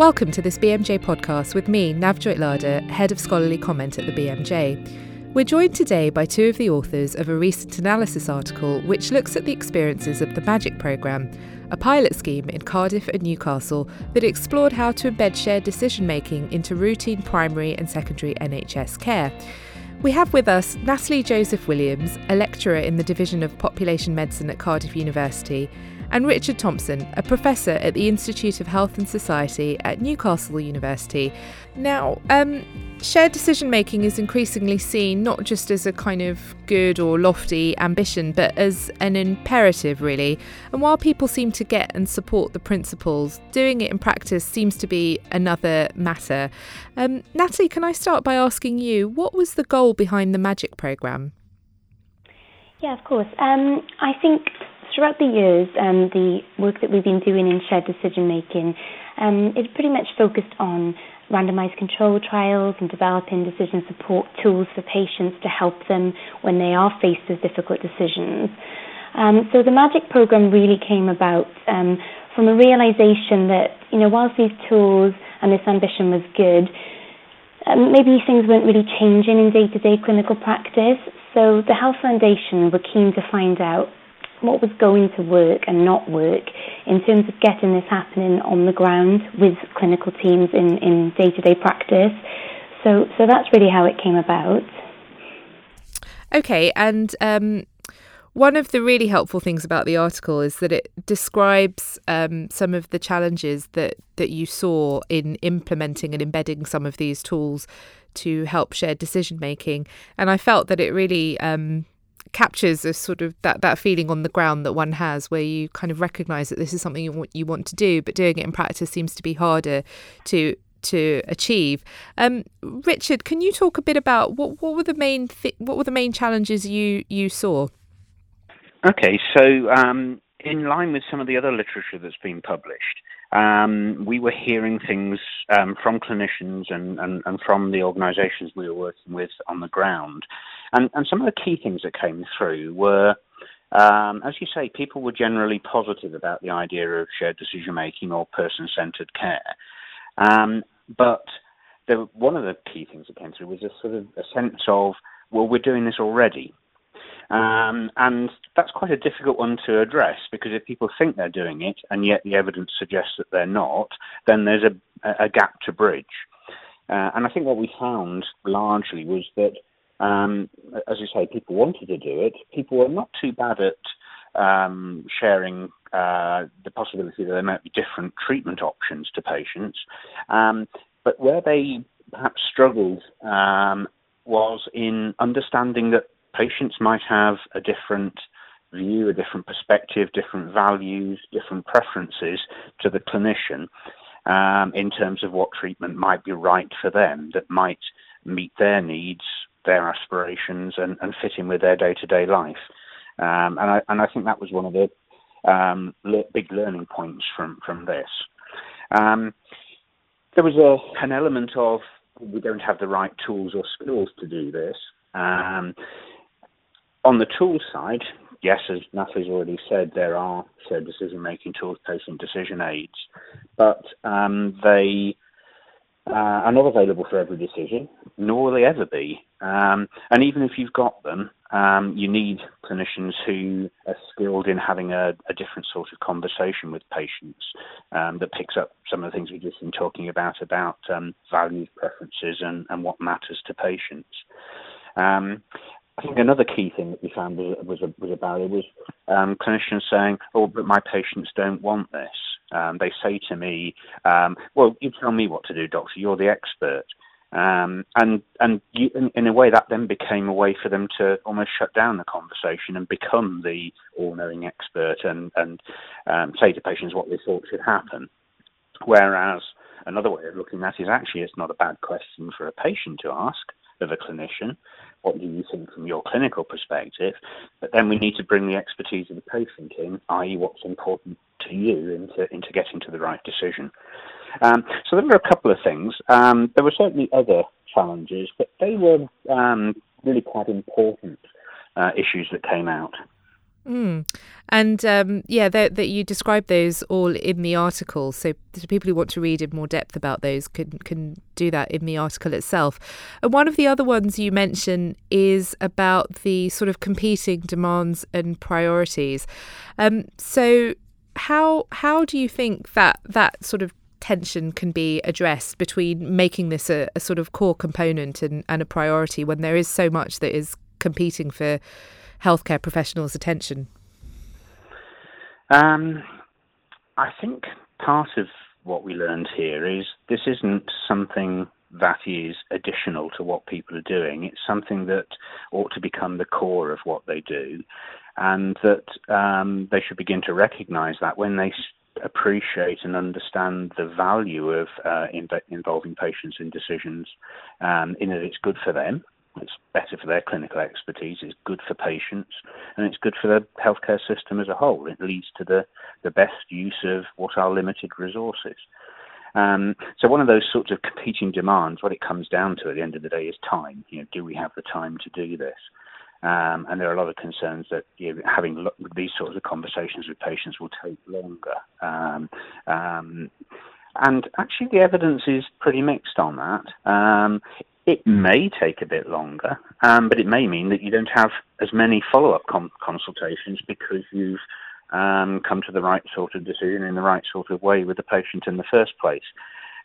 Welcome to this BMJ podcast with me, Navjoyt Ladher, Head of Scholarly Comment at the BMJ. We're joined today by two of the authors of a recent analysis article which looks at the experiences of the MAGIC programme, a pilot scheme in Cardiff and Newcastle that explored how to embed shared decision making into routine primary and secondary NHS care. We have with us Natalie Joseph Williams, a lecturer in the Division of Population Medicine at Cardiff University, and Richard Thomson, a professor at the Institute of Health and Society at Newcastle University. Now, um, shared decision making is increasingly seen not just as a kind of good or lofty ambition, but as an imperative, really. And while people seem to get and support the principles, doing it in practice seems to be another matter. Um, Natalie, can I start by asking you what was the goal behind the MAGIC programme? Yeah, of course. Um, I think throughout the years, um, the work that we've been doing in shared decision making um, is pretty much focused on randomized control trials and developing decision support tools for patients to help them when they are faced with difficult decisions. Um, so the MAGIC program really came about um, from a realization that, you know, whilst these tools and this ambition was good, um, maybe things weren't really changing in day-to-day clinical practice. So the Health Foundation were keen to find out what was going to work and not work in terms of getting this happening on the ground with clinical teams in, in day-to-day practice. So, so that's really how it came about. Okay, and um, one of the really helpful things about the article is that it describes um, some of the challenges that, that you saw in implementing and embedding some of these tools to help shared decision making. And I felt that it really um, captures a sort of that that feeling on the ground that one has where you kind of recognize that this is something you want you want to do but doing it in practice seems to be harder to to achieve um, Richard can you talk a bit about what what were the main what were the main challenges you you saw okay so um, in line with some of the other literature that's been published um, we were hearing things um, from clinicians and, and, and, from the organisations we were working with on the ground. And, and some of the key things that came through were, um, as you say, people were generally positive about the idea of shared decision making or person centred care. Um, but one of the key things that came through was a sort of a sense of, well, we're doing this already. Um, and that's quite a difficult one to address because if people think they're doing it and yet the evidence suggests that they're not, then there's a, a gap to bridge. Uh, and I think what we found largely was that, um, as you say, people wanted to do it. People were not too bad at um, sharing uh, the possibility that there might be different treatment options to patients. Um, but where they perhaps struggled um, was in understanding that patients might have a different view, a different perspective, different values, different preferences to the clinician um, in terms of what treatment might be right for them that might meet their needs, their aspirations, and, and fit in with their day to day life. Um, and, I, and I think that was one of the um, le- big learning points from, from this. Um, there was a, an element of we don't have the right tools or skills to do this. Um, on the tool side, yes, as Natalie's already said, there are shared decision making tools, patient decision aids, but um, they uh, are not available for every decision, nor will they ever be. Um, and even if you've got them, um, you need clinicians who are skilled in having a, a different sort of conversation with patients um, that picks up some of the things we've just been talking about about um, values, preferences, and, and what matters to patients. Um, I think another key thing that we found was was a, was barrier was um, clinicians saying, "Oh, but my patients don't want this." Um, they say to me, um, "Well, you tell me what to do, doctor. You're the expert." Um, and and you, in, in, a way, that then became a way for them to almost shut down the conversation and become the all-knowing expert and and um, say to patients what they thought should happen. Whereas another way of looking at it is actually it's not a bad question for a patient to ask of a clinician. What do you think from your clinical perspective? But then we need to bring the expertise of the patient in, i.e., what's important to you into, into getting to the right decision. Um, so there were a couple of things. Um, there were certainly other challenges, but they were um, really quite important uh, issues that came out. Mm. And um, yeah, that, you describe those all in the article. So people who want to read in more depth about those can can do that in the article itself. And one of the other ones you mention is about the sort of competing demands and priorities. Um, so how how do you think that that sort of tension can be addressed between making this a, a sort of core component and, and a priority when there is so much that is competing for healthcare professionals' attention? Um, I think part of what we learned here is this isn't something that is additional to what people are doing. It's something that ought to become the core of what they do, and that um, they should begin to recognize that when they appreciate and understand the value of uh, involving patients in decisions, um, in that it's good for them it's better for their clinical expertise, it's good for patients, and it's good for the healthcare system as a whole. It leads to the, the best use of what are limited resources. Um, so one of those sorts of competing demands, what it comes down to at the end of the day is time. You know, do we have the time to do this? Um, and there are a lot of concerns that you know, having lo- these sorts of conversations with patients will take longer. Um, um, and actually, the evidence is pretty mixed on that. Um, it may take a bit longer, um, but it may mean that you don't have as many follow-up com- consultations because you've um, come to the right sort of decision in the right sort of way with the patient in the first place.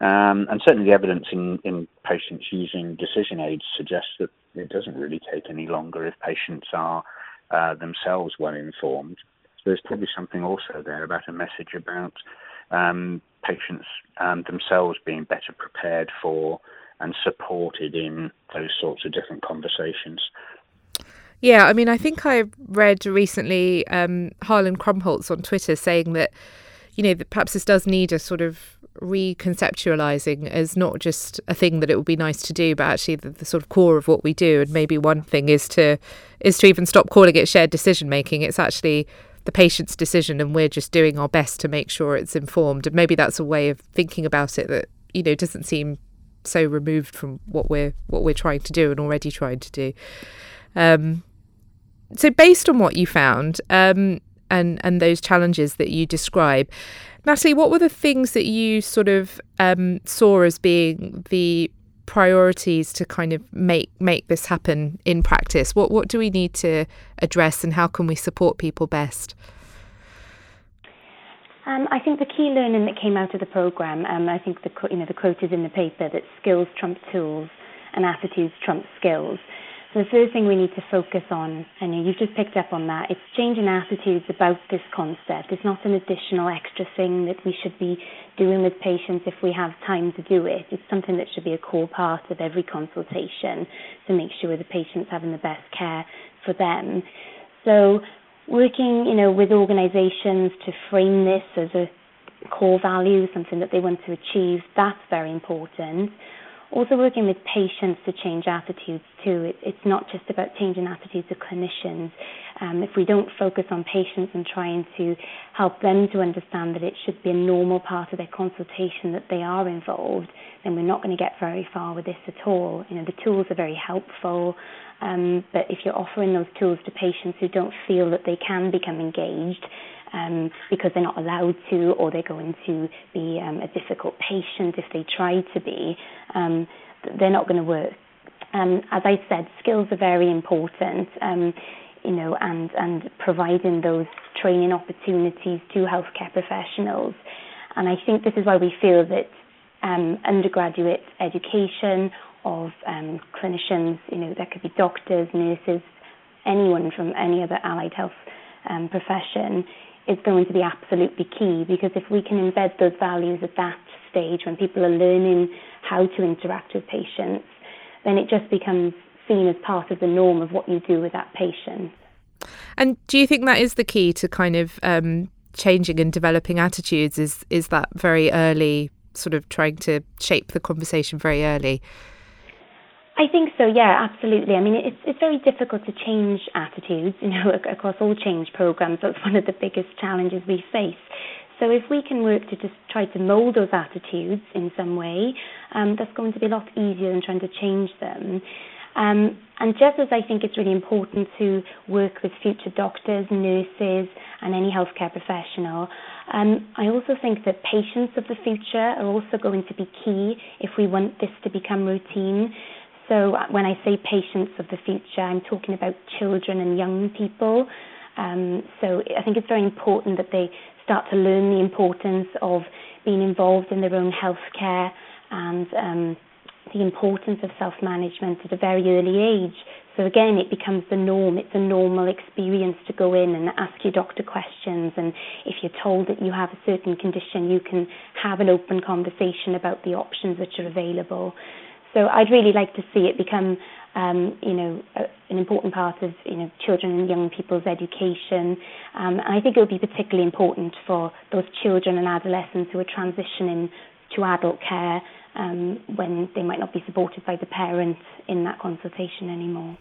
Um, and certainly the evidence in, in patients using decision aids suggests that it doesn't really take any longer if patients are uh, themselves well informed. So there's probably something also there about a message about um, patients um, themselves being better prepared for and supported in those sorts of different conversations. Yeah, I mean, I think I read recently um, Harlan Krumholz on Twitter saying that, you know, that perhaps this does need a sort of reconceptualizing as not just a thing that it would be nice to do, but actually the, the, sort of core of what we do. And maybe one thing is to is to even stop calling it shared decision making. It's actually the patient's decision, and we're just doing our best to make sure it's informed. And maybe that's a way of thinking about it that you know doesn't seem so removed from what we're what we're trying to do and already trying to do. Um, so, based on what you found um, and and those challenges that you describe, Natalie, what were the things that you sort of um, saw as being the priorities to kind of make make this happen in practice? What what do we need to address, and how can we support people best? Um, I think the key learning that came out of the program, um, I think the you know the quote is in the paper that skills trump tools and attitudes trump skills. So the first thing we need to focus on, and you've just picked up on that, it's changing attitudes about this concept. It's not an additional extra thing that we should be doing with patients if we have time to do it. It's something that should be a core part of every consultation to make sure the patient's having the best care for them. So working, you know, with organisations to frame this as a core value, something that they want to achieve, that's very important. Also working with patients to change attitudes too. It, it's not just about changing attitudes of clinicians. Um, if we don't focus on patients and trying to help them to understand that it should be a normal part of their consultation that they are involved, then we're not going to get very far with this at all. You know, the tools are very helpful, um, but if you're offering those tools to patients who don't feel that they can become engaged, um, because they're not allowed to, or they're going to be um, a difficult patient if they try to be, um, they're not going to work. Um, as I said, skills are very important, um, you know, and, and providing those training opportunities to healthcare professionals. And I think this is why we feel that um, undergraduate education of um, clinicians, you know, that could be doctors, nurses, anyone from any other allied health um, profession, is going to be absolutely key because if we can embed those values at that stage when people are learning how to interact with patients, then it just becomes seen as part of the norm of what you do with that patient. And do you think that is the key to kind of um, changing and developing attitudes? Is is that very early, sort of trying to shape the conversation very early? I think so. Yeah, absolutely. I mean, it's it's very difficult to change attitudes, you know, across all change programs. That's one of the biggest challenges we face. So if we can work to just try to mold those attitudes in some way, um, that's going to be a lot easier than trying to change them. Um, and just as I think it's really important to work with future doctors, nurses, and any healthcare professional, um, I also think that patients of the future are also going to be key if we want this to become routine. So uh, when I say patients of the future, I'm talking about children and young people. Um, so I think it's very important that they start to learn the importance of being involved in their own healthcare and um, the importance of self-management at a very early age. So again, it becomes the norm. It's a normal experience to go in and ask your doctor questions. And if you're told that you have a certain condition, you can have an open conversation about the options that are available. So I'd really like to see it become, um, you know, a, an important part of you know children and young people's education. Um, and I think it would be particularly important for those children and adolescents who are transitioning to adult care um, when they might not be supported by the parents in that consultation anymore.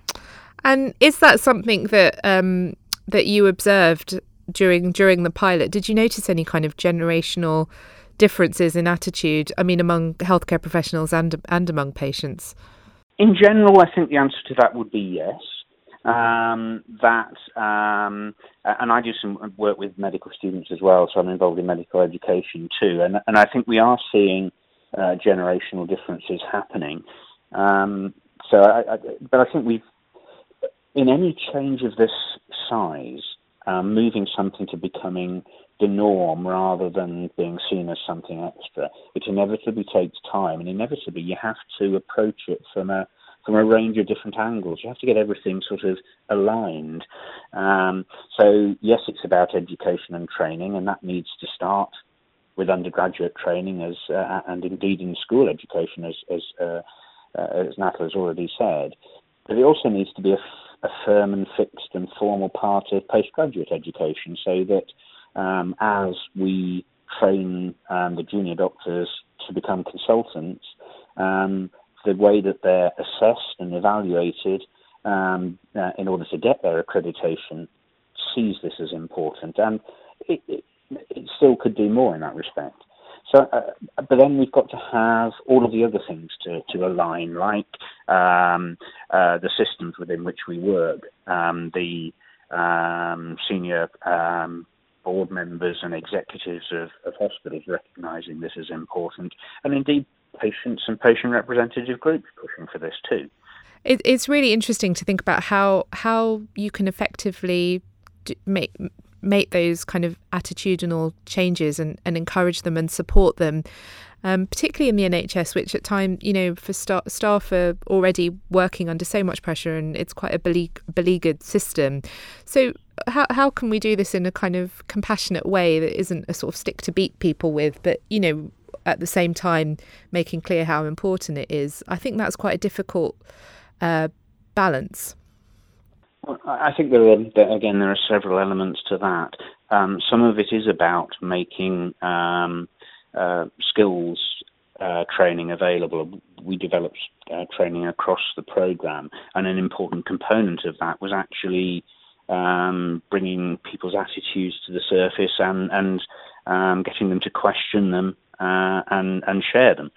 And is that something that um, that you observed during during the pilot? Did you notice any kind of generational differences in attitude? I mean, among healthcare professionals and and among patients. In general, I think the answer to that would be yes. Um, that um, and I do some work with medical students as well, so I'm involved in medical education too, and and I think we are seeing uh, generational differences happening. Um, so, I, I, but I think we've in any change of this size, um, moving something to becoming the norm rather than being seen as something extra, it inevitably takes time, and inevitably you have to approach it from a from a range of different angles. You have to get everything sort of aligned. Um, so yes, it's about education and training, and that needs to start with undergraduate training as uh, and indeed in school education, as as, uh, as Natalie has already said. But it also needs to be a firm and fixed and formal part of postgraduate education, so that um, as we train um, the junior doctors to become consultants, um, the way that they're assessed and evaluated um, uh, in order to get their accreditation sees this as important. And it, it, it still could do more in that respect. So, uh, but then we've got to have all of the other things to, to align, like um, uh, the systems within which we work, um, the um, senior um, board members and executives of, of hospitals recognising this as important, and indeed patients and patient representative groups pushing for this too. It, it's really interesting to think about how how you can effectively make make those kind of attitudinal changes and, and encourage them and support them. Um, particularly in the NHS, which at times, you know, for sta- staff are already working under so much pressure and it's quite a beleaguered system. So, how, how can we do this in a kind of compassionate way that isn't a sort of stick to beat people with, but, you know, at the same time making clear how important it is? I think that's quite a difficult uh, balance. I think there are, again, there are several elements to that. Um, some of it is about making um, uh, skills uh, training available. We developed uh, training across the program, and an important component of that was actually um, bringing people's attitudes to the surface and, and um, getting them to question them uh, and, and share them.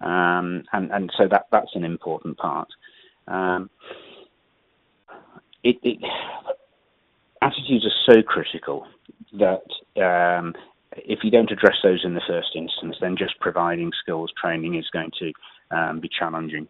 Um, and, and so that, that's an important part. It, it, attitudes are so critical that um, if you don't address those in the first instance, then just providing skills training is going to um, be challenging.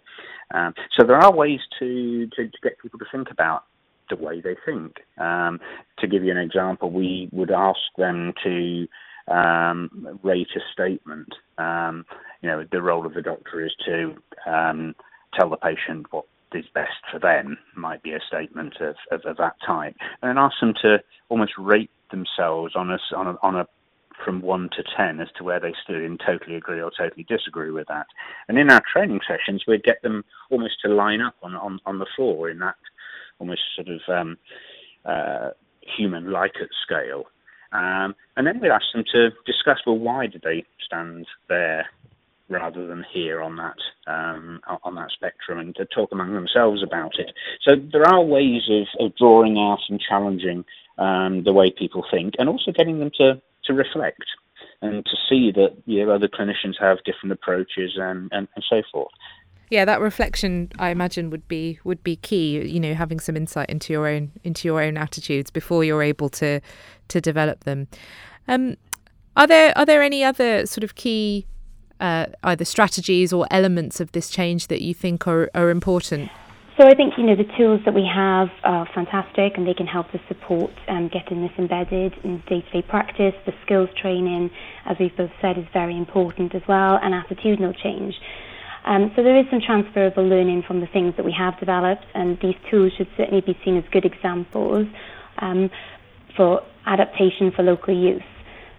Um, so there are ways to, to, to, get people to think about the way they think. Um, to give you an example, we would ask them to um, rate a statement. Um, you know, the role of the doctor is to tell the patient what is best for them might be a statement of, of, of that type, and then ask them to almost rate themselves on a, on a, on a from one to ten as to where they stood in totally agree or totally disagree with that. And in our training sessions, we'd get them almost to line up on on, on the floor in that almost sort of um, uh, human Likert scale. Um, and then we'd ask them to discuss, well, why did they stand there rather than here on that um, on that spectrum and to talk among themselves about it. So there are ways of, of drawing out and challenging um, the way people think, and also getting them to to reflect and to see that you know, other clinicians have different approaches and, and, and so forth. yeah, that reflection I imagine would be would be key. You know, having some insight into your own into your own attitudes before you're able to to develop them. Um, are there are there any other sort of key uh, either strategies or elements of this change that you think are, are important? So I think you know the tools that we have are fantastic, and they can help us support um, getting this embedded in day-to-day practice. The skills training, as we've both said, is very important as well, and attitudinal change. Um, so there is some transferable learning from the things that we have developed, and these tools should certainly be seen as good examples um, for adaptation for local use.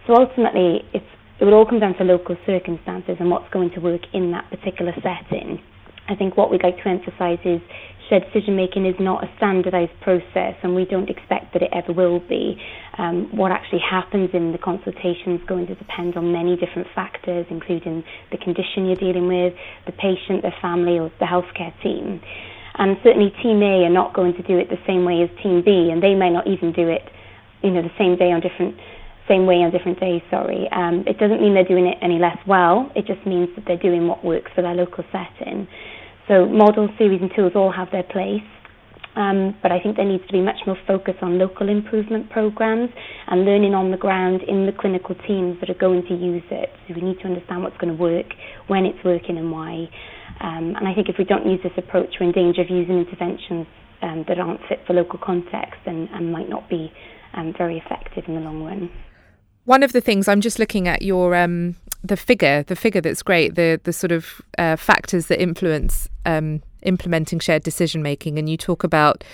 So ultimately, it's, it will all come down to local circumstances and what's going to work in that particular setting. I think what we'd like to emphasise is shared decision making is not a standardised process, and we don't expect that it ever will be. Um, what actually happens in the consultation is going to depend on many different factors, including the condition you're dealing with, the patient, their family, or the healthcare team. And certainly, Team A are not going to do it the same way as Team B, and they may not even do it, you know, the same day on different same way on different days. Sorry, um, it doesn't mean they're doing it any less well. It just means that they're doing what works for their local setting. So models, theories, and tools all have their place. Um, but I think there needs to be much more focus on local improvement programs and learning on the ground in the clinical teams that are going to use it. So we need to understand what's going to work, when it's working, and why. Um, and I think if we don't use this approach, we're in danger of using interventions um, that aren't fit for local context and, and might not be um, very effective in the long run. One of the things I'm just looking at your um, the figure, the figure that's great, the the sort of uh, factors that influence um, implementing shared decision making, and you talk about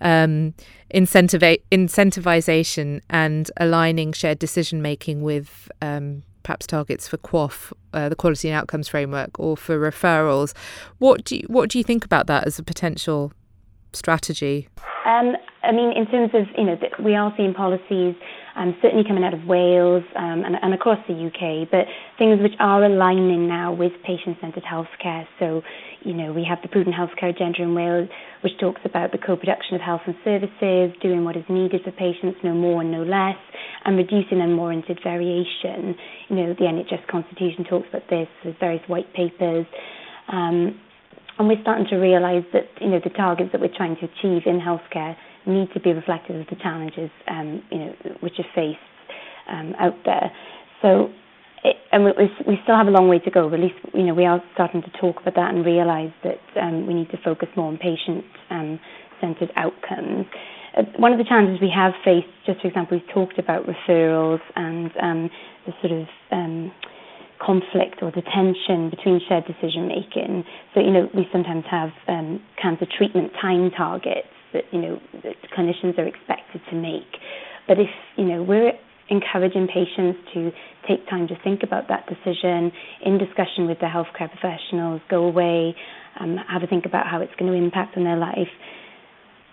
um, incentiva- incentivization and aligning shared decision making with um, perhaps targets for QOF, uh, the Quality and Outcomes Framework, or for referrals. What do you, what do you think about that as a potential strategy? Um, I mean, in terms of you know, we are seeing policies um, certainly coming out of Wales um, and, and, across the UK, but things which are aligning now with patient-centred healthcare. So, you know, we have the Prudent Healthcare Agenda in Wales, which talks about the co-production of health and services, doing what is needed for patients, no more and no less, and reducing unwarranted variation. You know, the NHS Constitution talks about this, there's various white papers. Um, and we're starting to realise that, you know, the targets that we're trying to achieve in healthcare need to be reflective of the challenges um, you know which are faced um, out there. So, it, and we, we still have a long way to go. But at least you know we are starting to talk about that and realise that um, we need to focus more on patient-centred outcomes. Uh, one of the challenges we have faced, just for example, we've talked about referrals and um, the sort of um, conflict or the tension between shared decision making. So, you know, we sometimes have um, cancer treatment time targets that you know that clinicians are expected to make. But if you know we're encouraging patients to take time to think about that decision in discussion with their healthcare professionals, go away, um, have a think about how it's going to impact on their life.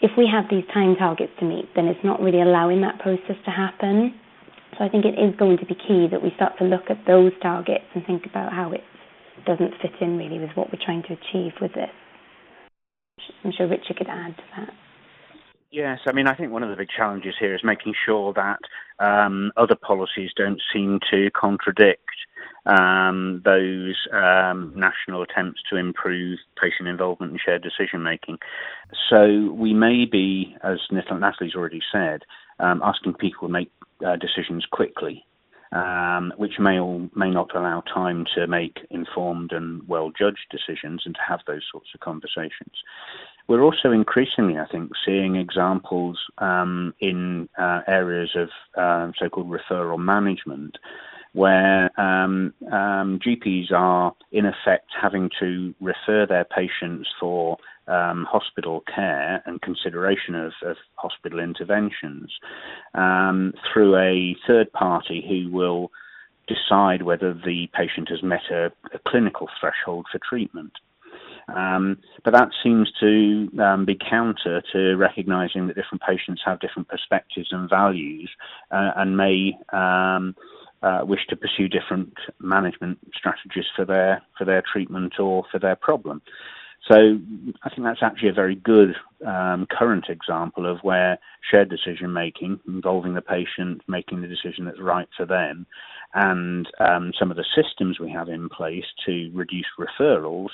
If we have these time targets to meet, then it's not really allowing that process to happen. So I think it is going to be key that we start to look at those targets and think about how it doesn't fit in really with what we're trying to achieve with this. I'm sure Richard could add to that. Yes, I mean, I think one of the big challenges here is making sure that um, other policies don't seem to contradict um, those um, national attempts to improve patient involvement and shared decision making. So we may be, as Natalie's already said, um, asking people to make uh, decisions quickly. Um, which may or may not allow time to make informed and well judged decisions and to have those sorts of conversations. We're also increasingly, I think, seeing examples um, in uh, areas of uh, so-called referral management where um, um, GPs are in effect having to refer their patients for um, hospital care and consideration of, of hospital interventions um, through a third party who will decide whether the patient has met a, a clinical threshold for treatment. Um, but that seems to um, be counter to recognizing that different patients have different perspectives and values uh, and may um, uh, wish to pursue different management strategies for their for their treatment or for their problem. So I think that's actually a very good um, current example of where shared decision making involving the patient making the decision that's right for them and um, some of the systems we have in place to reduce referrals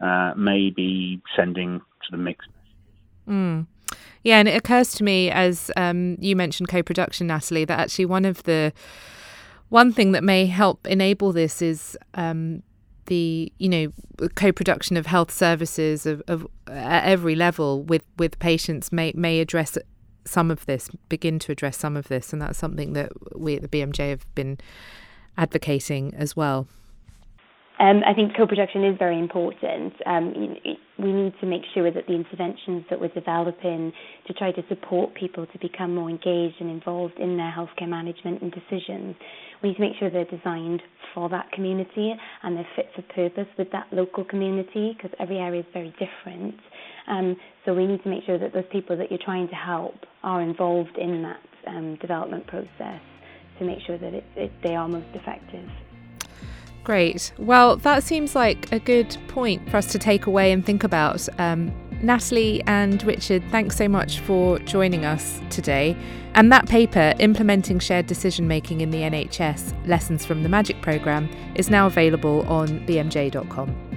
uh, may be sending to the mix. Mm. Yeah, and it occurs to me as um, you mentioned co-production, Natalie, that actually one of the one thing that may help enable this is um, the you know co-production of health services of, of at every level with with patients may may address some of this, begin to address some of this, and that's something that we at the BMJ have been advocating as well. Um, I think co-production is very important. Um, we need to make sure that the interventions that we're developing to try to support people to become more engaged and involved in their healthcare management and decisions, we need to make sure they're designed for that community and they're fit for purpose with that local community because every area is very different. Um, so we need to make sure that those people that you're trying to help are involved in that um, development process to make sure that it, it, they are most effective. Great. Well, that seems like a good point for us to take away and think about. Um, Natalie and Richard, thanks so much for joining us today. And that paper, Implementing Shared Decision Making in the NHS Lessons from the MAGIC Programme, is now available on bmj.com.